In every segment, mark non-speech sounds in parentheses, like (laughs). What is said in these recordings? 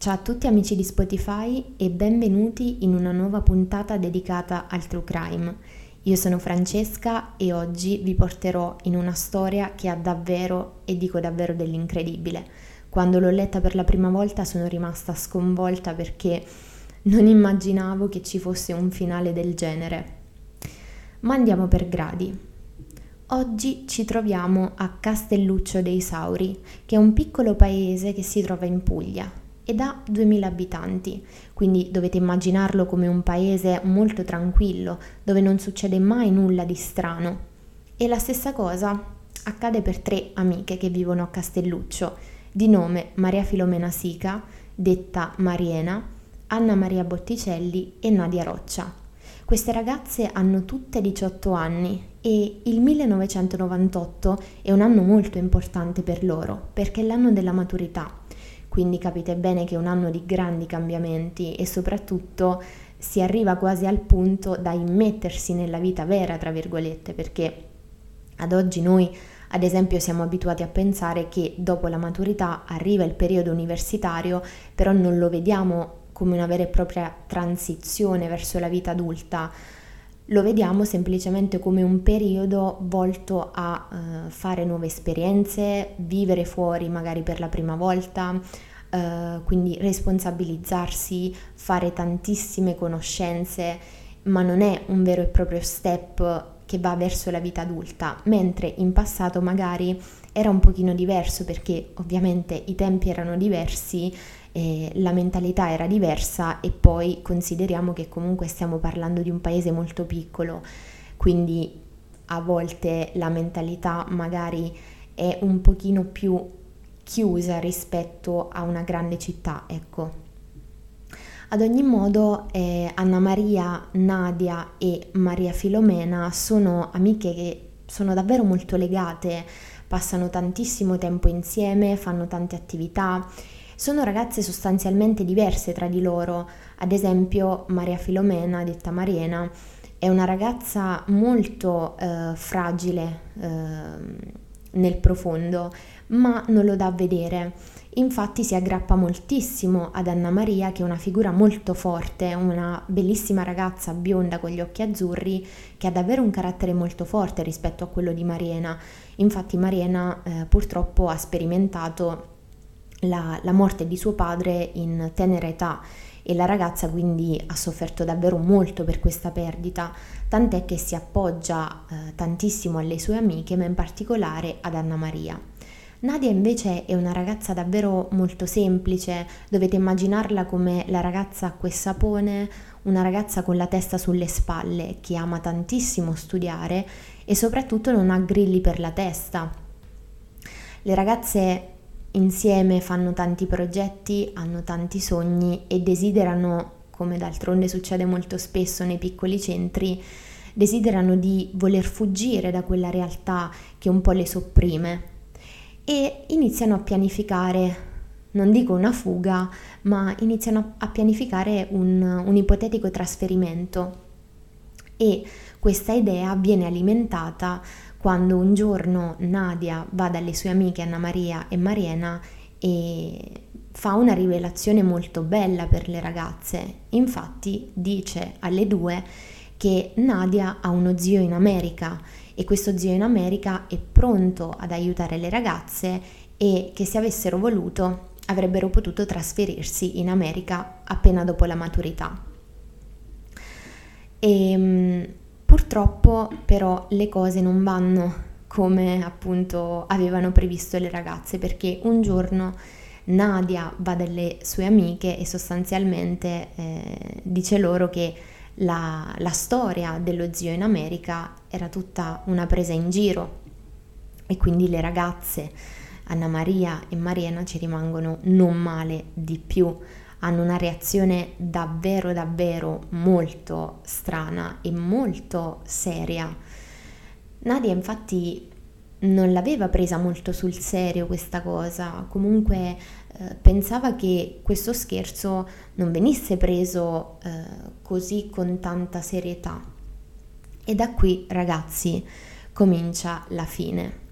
Ciao a tutti amici di Spotify e benvenuti in una nuova puntata dedicata al true crime. Io sono Francesca e oggi vi porterò in una storia che ha davvero, e dico davvero dell'incredibile. Quando l'ho letta per la prima volta sono rimasta sconvolta perché non immaginavo che ci fosse un finale del genere. Ma andiamo per gradi. Oggi ci troviamo a Castelluccio dei Sauri, che è un piccolo paese che si trova in Puglia, ed ha 2000 abitanti, quindi dovete immaginarlo come un paese molto tranquillo, dove non succede mai nulla di strano. E la stessa cosa accade per tre amiche che vivono a Castelluccio, di nome Maria Filomena Sica, detta Mariena, Anna Maria Botticelli e Nadia Roccia. Queste ragazze hanno tutte 18 anni e il 1998 è un anno molto importante per loro perché è l'anno della maturità quindi capite bene che è un anno di grandi cambiamenti e soprattutto si arriva quasi al punto da immettersi nella vita vera, tra virgolette, perché ad oggi noi ad esempio siamo abituati a pensare che dopo la maturità arriva il periodo universitario, però non lo vediamo come una vera e propria transizione verso la vita adulta, lo vediamo semplicemente come un periodo volto a uh, fare nuove esperienze, vivere fuori magari per la prima volta, uh, quindi responsabilizzarsi, fare tantissime conoscenze, ma non è un vero e proprio step che va verso la vita adulta, mentre in passato magari era un pochino diverso perché ovviamente i tempi erano diversi eh, la mentalità era diversa e poi consideriamo che comunque stiamo parlando di un paese molto piccolo, quindi a volte la mentalità magari è un pochino più chiusa rispetto a una grande città, ecco. Ad ogni modo, eh, Anna Maria, Nadia e Maria Filomena sono amiche che sono davvero molto legate, passano tantissimo tempo insieme, fanno tante attività sono ragazze sostanzialmente diverse tra di loro, ad esempio Maria Filomena, detta Mariena, è una ragazza molto eh, fragile eh, nel profondo, ma non lo dà a vedere. Infatti si aggrappa moltissimo ad Anna Maria, che è una figura molto forte, una bellissima ragazza bionda con gli occhi azzurri, che ha davvero un carattere molto forte rispetto a quello di Mariena. Infatti Mariena eh, purtroppo ha sperimentato la, la morte di suo padre in tenera età e la ragazza quindi ha sofferto davvero molto per questa perdita, tant'è che si appoggia eh, tantissimo alle sue amiche, ma in particolare ad Anna Maria. Nadia invece è una ragazza davvero molto semplice, dovete immaginarla come la ragazza acqua e sapone, una ragazza con la testa sulle spalle, che ama tantissimo studiare e soprattutto non ha grilli per la testa. Le ragazze insieme fanno tanti progetti, hanno tanti sogni e desiderano, come d'altronde succede molto spesso nei piccoli centri, desiderano di voler fuggire da quella realtà che un po' le sopprime e iniziano a pianificare, non dico una fuga, ma iniziano a pianificare un, un ipotetico trasferimento e questa idea viene alimentata quando un giorno Nadia va dalle sue amiche Anna Maria e Mariena e fa una rivelazione molto bella per le ragazze. Infatti dice alle due che Nadia ha uno zio in America e questo zio in America è pronto ad aiutare le ragazze e che se avessero voluto avrebbero potuto trasferirsi in America appena dopo la maturità. E ehm, Purtroppo però le cose non vanno come appunto avevano previsto le ragazze perché un giorno Nadia va dalle sue amiche e sostanzialmente eh, dice loro che la, la storia dello zio in America era tutta una presa in giro e quindi le ragazze Anna Maria e Mariana ci rimangono non male di più hanno una reazione davvero davvero molto strana e molto seria. Nadia infatti non l'aveva presa molto sul serio questa cosa, comunque eh, pensava che questo scherzo non venisse preso eh, così con tanta serietà. E da qui, ragazzi, comincia la fine.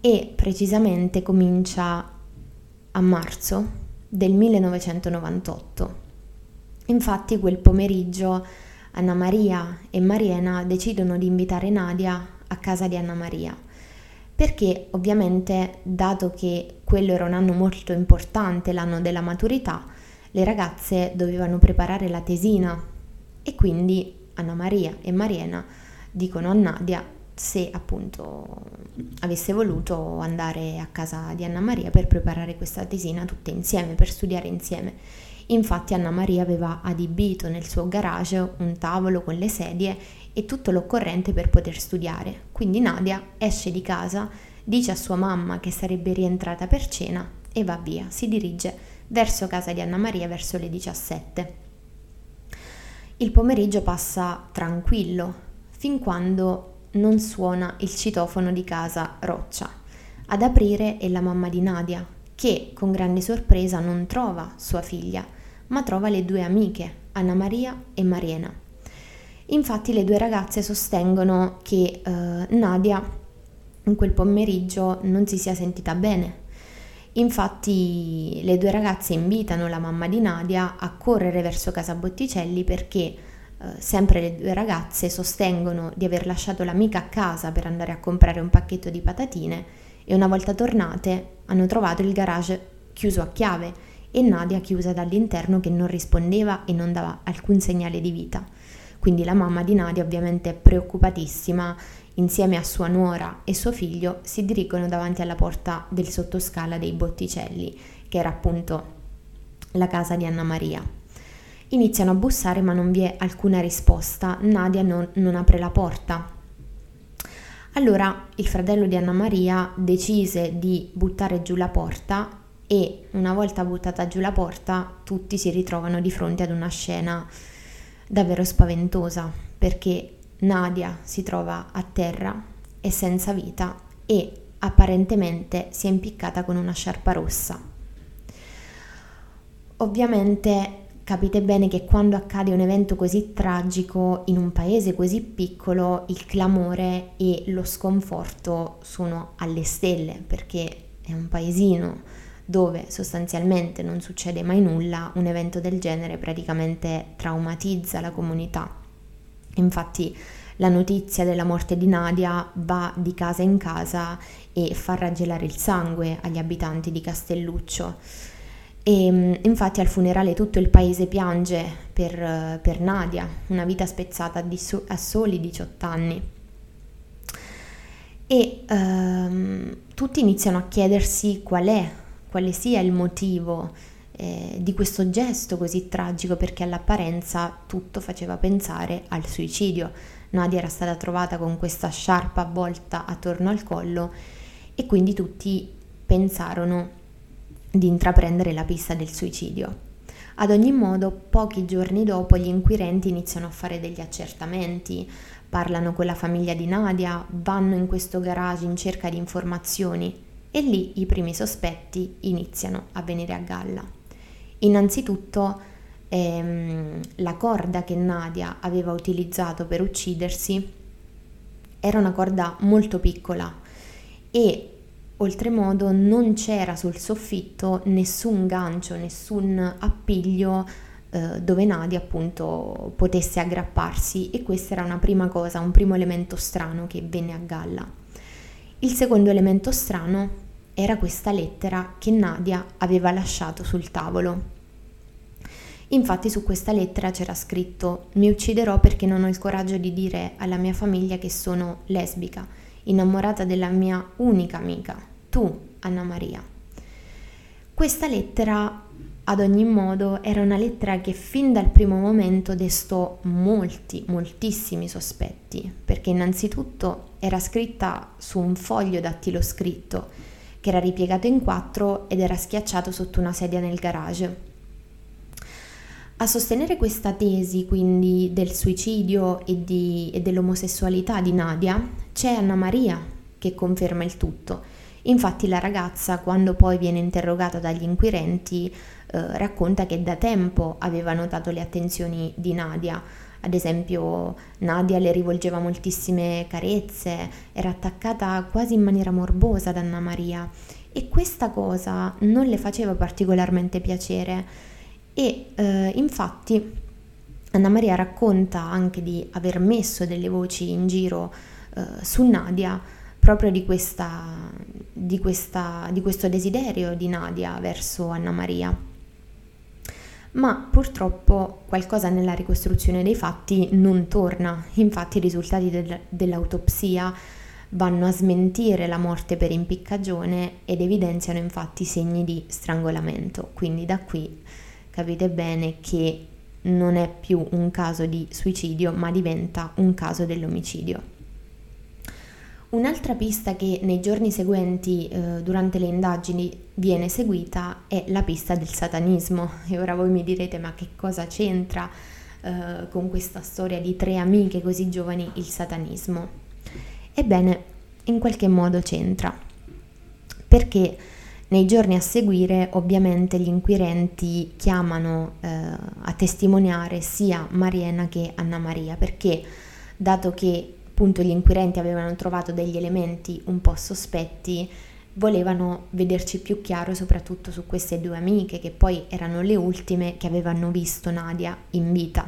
E precisamente comincia a marzo del 1998. Infatti quel pomeriggio Anna Maria e Mariena decidono di invitare Nadia a casa di Anna Maria perché ovviamente dato che quello era un anno molto importante, l'anno della maturità, le ragazze dovevano preparare la tesina e quindi Anna Maria e Mariena dicono a Nadia se appunto avesse voluto andare a casa di Anna Maria per preparare questa tesina tutte insieme, per studiare insieme. Infatti Anna Maria aveva adibito nel suo garage un tavolo con le sedie e tutto l'occorrente per poter studiare. Quindi Nadia esce di casa, dice a sua mamma che sarebbe rientrata per cena e va via, si dirige verso casa di Anna Maria verso le 17. Il pomeriggio passa tranquillo, fin quando non suona il citofono di casa Roccia. Ad aprire è la mamma di Nadia, che con grande sorpresa non trova sua figlia, ma trova le due amiche, Anna Maria e Mariena. Infatti le due ragazze sostengono che eh, Nadia in quel pomeriggio non si sia sentita bene. Infatti le due ragazze invitano la mamma di Nadia a correre verso casa Botticelli perché eh, sempre le due ragazze sostengono di aver lasciato l'amica a casa per andare a comprare un pacchetto di patatine e una volta tornate hanno trovato il garage chiuso a chiave e Nadia chiusa dall'interno che non rispondeva e non dava alcun segnale di vita. Quindi la mamma di Nadia, ovviamente preoccupatissima, insieme a sua nuora e suo figlio, si dirigono davanti alla porta del sottoscala dei Botticelli, che era appunto la casa di Anna Maria. Iniziano a bussare ma non vi è alcuna risposta, Nadia non, non apre la porta. Allora il fratello di Anna Maria decise di buttare giù la porta e una volta buttata giù la porta tutti si ritrovano di fronte ad una scena davvero spaventosa perché Nadia si trova a terra e senza vita e apparentemente si è impiccata con una sciarpa rossa. Ovviamente capite bene che quando accade un evento così tragico in un paese così piccolo il clamore e lo sconforto sono alle stelle perché è un paesino dove sostanzialmente non succede mai nulla, un evento del genere praticamente traumatizza la comunità. Infatti la notizia della morte di Nadia va di casa in casa e fa raggelare il sangue agli abitanti di Castelluccio. E mm, infatti al funerale tutto il paese piange per, per Nadia, una vita spezzata so, a soli 18 anni. E um, tutti iniziano a chiedersi qual è quale sia il motivo eh, di questo gesto così tragico perché all'apparenza tutto faceva pensare al suicidio. Nadia era stata trovata con questa sciarpa avvolta attorno al collo e quindi tutti pensarono di intraprendere la pista del suicidio. Ad ogni modo, pochi giorni dopo gli inquirenti iniziano a fare degli accertamenti, parlano con la famiglia di Nadia, vanno in questo garage in cerca di informazioni e lì i primi sospetti iniziano a venire a galla. Innanzitutto ehm, la corda che Nadia aveva utilizzato per uccidersi era una corda molto piccola e oltremodo non c'era sul soffitto nessun gancio, nessun appiglio eh, dove Nadia appunto potesse aggrapparsi e questa era una prima cosa, un primo elemento strano che venne a galla. Il secondo elemento strano era questa lettera che Nadia aveva lasciato sul tavolo. Infatti su questa lettera c'era scritto mi ucciderò perché non ho il coraggio di dire alla mia famiglia che sono lesbica, innamorata della mia unica amica, tu, Anna Maria. Questa lettera, ad ogni modo, era una lettera che fin dal primo momento destò molti, moltissimi sospetti, perché innanzitutto era scritta su un foglio dattiloscritto che era ripiegato in quattro ed era schiacciato sotto una sedia nel garage. A sostenere questa tesi, quindi del suicidio e, di, e dell'omosessualità di Nadia, c'è Anna Maria che conferma il tutto. Infatti la ragazza, quando poi viene interrogata dagli inquirenti, eh, racconta che da tempo aveva notato le attenzioni di Nadia, ad esempio Nadia le rivolgeva moltissime carezze, era attaccata quasi in maniera morbosa ad Anna Maria e questa cosa non le faceva particolarmente piacere e eh, infatti Anna Maria racconta anche di aver messo delle voci in giro eh, su Nadia proprio di, questa, di, questa, di questo desiderio di Nadia verso Anna Maria. Ma purtroppo qualcosa nella ricostruzione dei fatti non torna, infatti i risultati del, dell'autopsia vanno a smentire la morte per impiccagione ed evidenziano infatti segni di strangolamento. Quindi da qui capite bene che non è più un caso di suicidio, ma diventa un caso dell'omicidio. Un'altra pista che nei giorni seguenti, eh, durante le indagini, viene seguita è la pista del satanismo. (laughs) E ora voi mi direte, ma che cosa c'entra eh, con questa storia di tre amiche così giovani il satanismo? Ebbene, in qualche modo c'entra, perché nei giorni a seguire ovviamente gli inquirenti chiamano eh, a testimoniare sia Mariena che Anna Maria, perché dato che appunto gli inquirenti avevano trovato degli elementi un po' sospetti, volevano vederci più chiaro soprattutto su queste due amiche che poi erano le ultime che avevano visto Nadia in vita.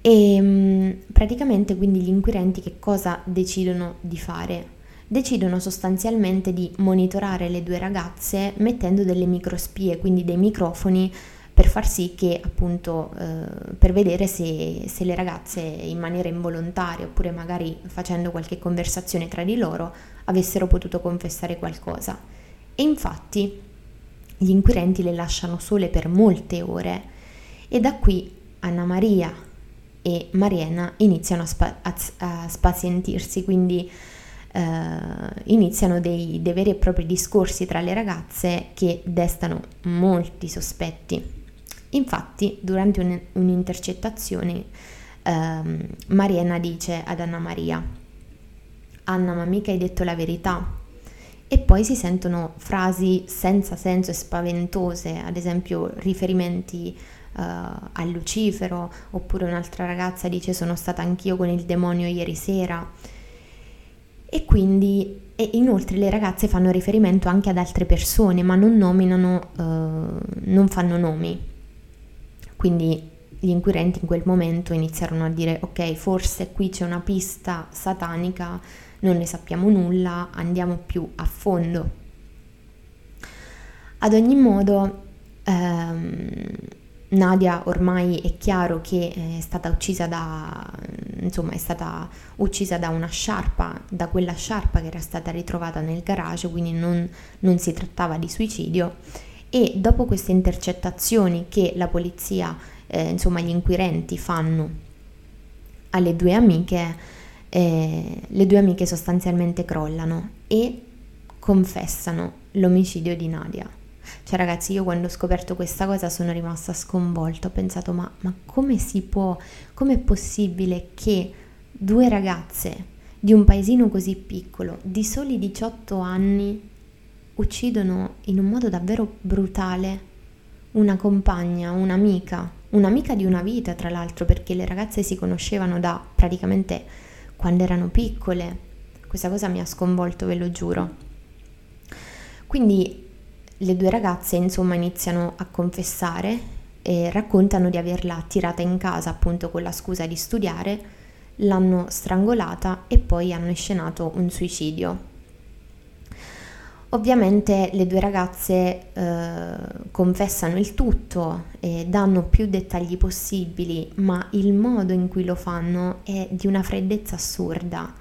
E ehm, praticamente quindi gli inquirenti che cosa decidono di fare? Decidono sostanzialmente di monitorare le due ragazze mettendo delle microspie, quindi dei microfoni per far sì che appunto eh, per vedere se, se, le ragazze in maniera involontaria oppure magari facendo qualche conversazione tra di loro avessero potuto confessare qualcosa. E infatti gli inquirenti le lasciano sole per molte ore e da qui Anna Maria, e Mariena iniziano a, spa- a, a spazientirsi, quindi eh, iniziano dei, dei, veri e propri discorsi tra le ragazze che destano molti sospetti. Infatti, durante un, un'intercettazione, ehm, Mariena dice ad Anna Maria, Anna, ma mica hai detto la verità. E poi si sentono frasi senza senso e spaventose, ad esempio riferimenti uh, a Lucifero, oppure un'altra ragazza dice sono stata anch'io con il demonio ieri sera. E quindi, e inoltre le ragazze fanno riferimento anche ad altre persone, ma non nominano, uh, non fanno nomi. Quindi gli inquirenti in quel momento iniziarono a dire ok, forse qui c'è una pista satanica, non ne sappiamo nulla, andiamo più a fondo. Ad ogni modo, ehm, Nadia ormai è chiaro che è stata uccisa da, insomma, è stata uccisa da una sciarpa, da quella sciarpa che era stata ritrovata nel garage, quindi non, non si trattava di suicidio. E dopo queste intercettazioni che la polizia, eh, insomma gli inquirenti fanno alle due amiche, eh, le due amiche sostanzialmente crollano e confessano l'omicidio di Nadia. Cioè ragazzi, io quando ho scoperto questa cosa sono rimasta sconvolta, ho pensato ma, ma come si può, com'è possibile che due ragazze di un paesino così piccolo, di soli 18 anni, uccidono in un modo davvero brutale una compagna, un'amica, un'amica di una vita tra l'altro perché le ragazze si conoscevano da praticamente quando erano piccole. Questa cosa mi ha sconvolto, ve lo giuro. Quindi le due ragazze insomma iniziano a confessare e raccontano di averla tirata in casa appunto con la scusa di studiare, l'hanno strangolata e poi hanno inscenato un suicidio. Ovviamente le due ragazze eh, confessano il tutto e danno più dettagli possibili, ma il modo in cui lo fanno è di una freddezza assurda.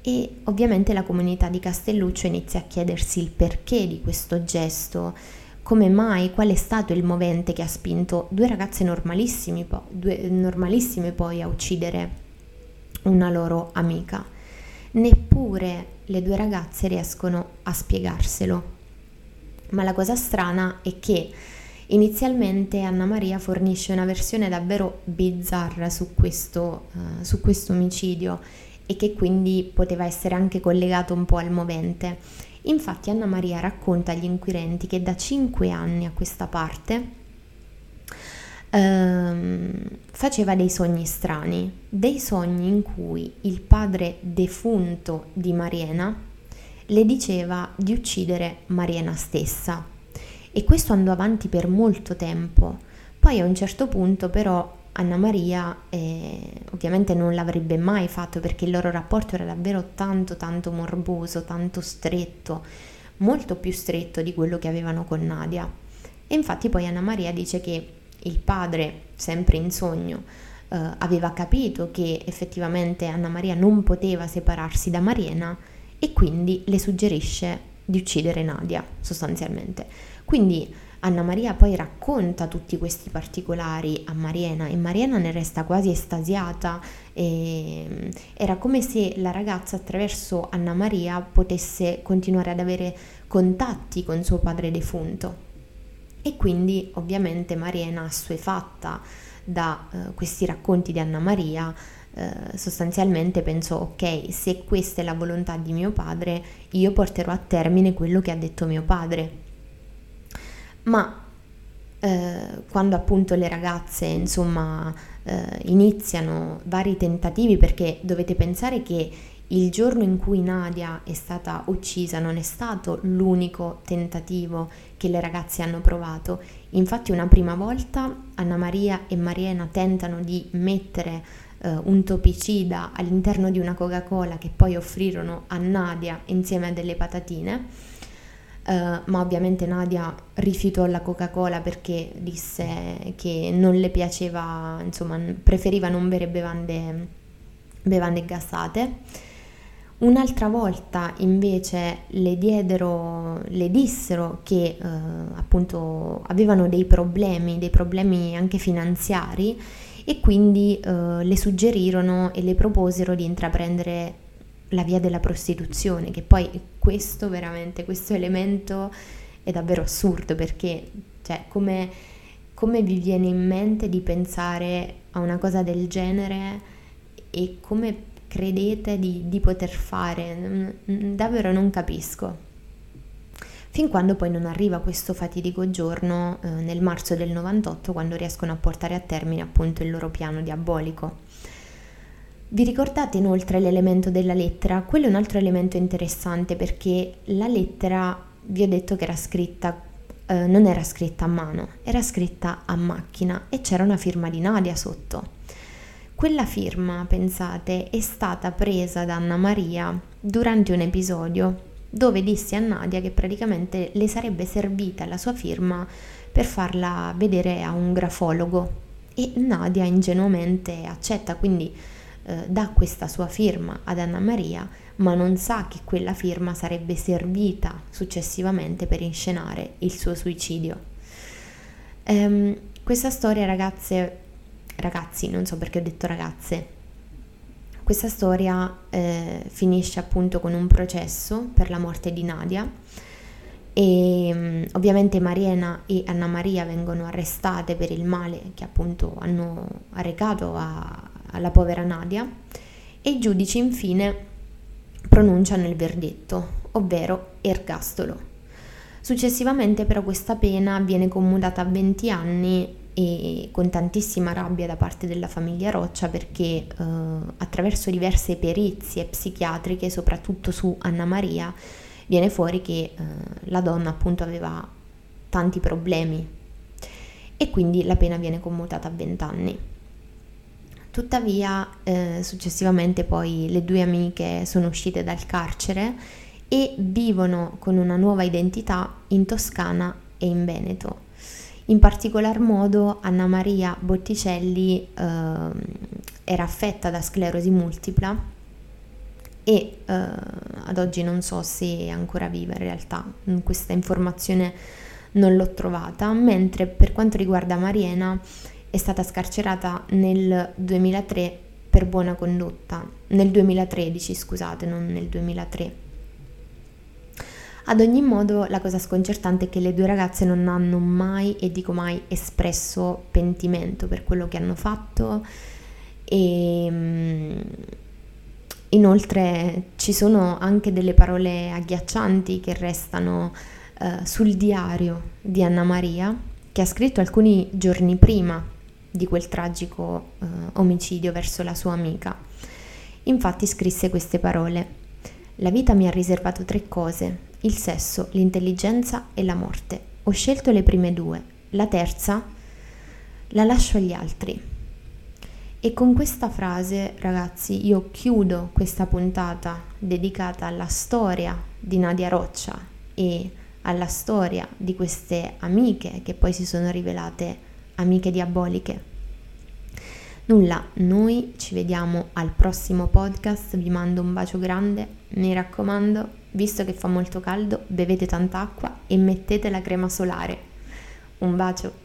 E ovviamente la comunità di Castelluccio inizia a chiedersi il perché di questo gesto, come mai, qual è stato il movente che ha spinto due ragazze normalissime, due, normalissime poi a uccidere una loro amica. Neppure le due ragazze riescono a spiegarselo. Ma la cosa strana è che inizialmente Anna Maria fornisce una versione davvero bizzarra su questo, uh, su questo omicidio e che quindi poteva essere anche collegato un po' al movente. Infatti Anna Maria racconta agli inquirenti che da cinque anni a questa parte ehm, faceva dei sogni strani, dei sogni in cui il padre defunto di Mariena le diceva di uccidere Mariana stessa. E questo andò avanti per molto tempo. Poi a un certo punto però Anna Maria eh, ovviamente non l'avrebbe mai fatto perché il loro rapporto era davvero tanto tanto morboso, tanto stretto, molto più stretto di quello che avevano con Nadia. E infatti poi Anna Maria dice che il padre, sempre in sogno, eh, aveva capito che effettivamente Anna Maria non poteva separarsi da Mariena e quindi le suggerisce di uccidere Nadia, sostanzialmente. Quindi Anna Maria poi racconta tutti questi particolari a Mariena e Mariena ne resta quasi estasiata. era come se la ragazza attraverso Anna Maria potesse continuare ad avere contatti con suo padre defunto. E quindi ovviamente Mariena, assuefatta da uh, questi racconti di Anna Maria, uh, sostanzialmente pensò ok, se questa è la volontà di mio padre, io porterò a termine quello che ha detto mio padre. Ma uh, quando appunto le ragazze, insomma, iniziano vari tentativi, perché dovete pensare che il giorno in cui Nadia è stata uccisa non è stato l'unico tentativo che le ragazze hanno provato. Infatti una prima volta Anna Maria e Mariena tentano di mettere eh, un topicida all'interno di una Coca-Cola che poi offrirono a Nadia insieme a delle patatine. Uh, ma ovviamente Nadia rifiutò la Coca-Cola perché disse che non le piaceva, insomma, preferiva non bere bevande, bevande gassate. Un'altra volta invece le diedero, le dissero che eh, appunto avevano dei problemi, dei problemi anche finanziari e quindi eh, le suggerirono e le proposero di intraprendere la via della prostituzione, che poi questo veramente, questo elemento è davvero assurdo perché cioè, come, come vi viene in mente di pensare a una cosa del genere e come credete di, di poter fare? Davvero non capisco. Fin quando poi non arriva questo fatidico giorno eh, nel marzo del 98 quando riescono a portare a termine appunto il loro piano diabolico. Vi ricordate inoltre l'elemento della lettera? Quello è un altro elemento interessante perché la lettera, vi ho detto che era scritta, eh, non era scritta a mano, era scritta a macchina e c'era una firma di Nadia sotto. Quella firma, pensate, è stata presa da Anna Maria durante un episodio dove disse a Nadia che praticamente le sarebbe servita la sua firma per farla vedere a un grafologo e Nadia ingenuamente accetta, quindi eh, dà questa sua firma ad Anna Maria, ma non sa che quella firma sarebbe servita successivamente per inscenare il suo suicidio. Ehm, questa storia, ragazze, ragazzi, non so perché ho detto ragazze. Questa storia eh, finisce appunto con un processo per la morte di Nadia e um, ovviamente Mariena e Anna Maria vengono arrestate per il male che appunto hanno arrecato a, alla povera Nadia e i giudici infine pronunciano il verdetto, ovvero ergastolo. Successivamente però questa pena viene commutata a 20 anni e con tantissima rabbia da parte della famiglia Roccia perché eh, attraverso diverse perizie psichiatriche, soprattutto su Anna Maria, viene fuori che eh, la donna appunto aveva tanti problemi e quindi la pena viene commutata a 20 anni. Tuttavia, eh, successivamente poi le due amiche sono uscite dal carcere e vivono con una nuova identità in Toscana e in Veneto. In particolar modo Anna Maria Botticelli eh, era affetta da sclerosi multipla e eh, ad oggi non so se è ancora viva in realtà, questa informazione non l'ho trovata, mentre per quanto riguarda Mariena è stata scarcerata nel 2003 per buona condotta, nel 2013 scusate, non nel 2003 ad ogni modo la cosa sconcertante è che le due ragazze non hanno mai, e dico mai, espresso pentimento per quello che hanno fatto e mm, inoltre ci sono anche delle parole agghiaccianti che restano uh, sul diario di Anna Maria che ha scritto alcuni giorni prima di quel tragico uh, omicidio verso la sua amica. Infatti scrisse queste parole. La vita mi ha riservato tre cose, il sesso, l'intelligenza e la morte. Ho scelto le prime due, la terza la lascio agli altri. E con questa frase, ragazzi, io chiudo questa puntata dedicata alla storia di Nadia Roccia e alla storia di queste amiche che poi si sono rivelate amiche diaboliche. Nulla, noi ci vediamo al prossimo podcast, vi mando un bacio grande, mi raccomando, visto che fa molto caldo, bevete tanta acqua e mettete la crema solare. Un bacio!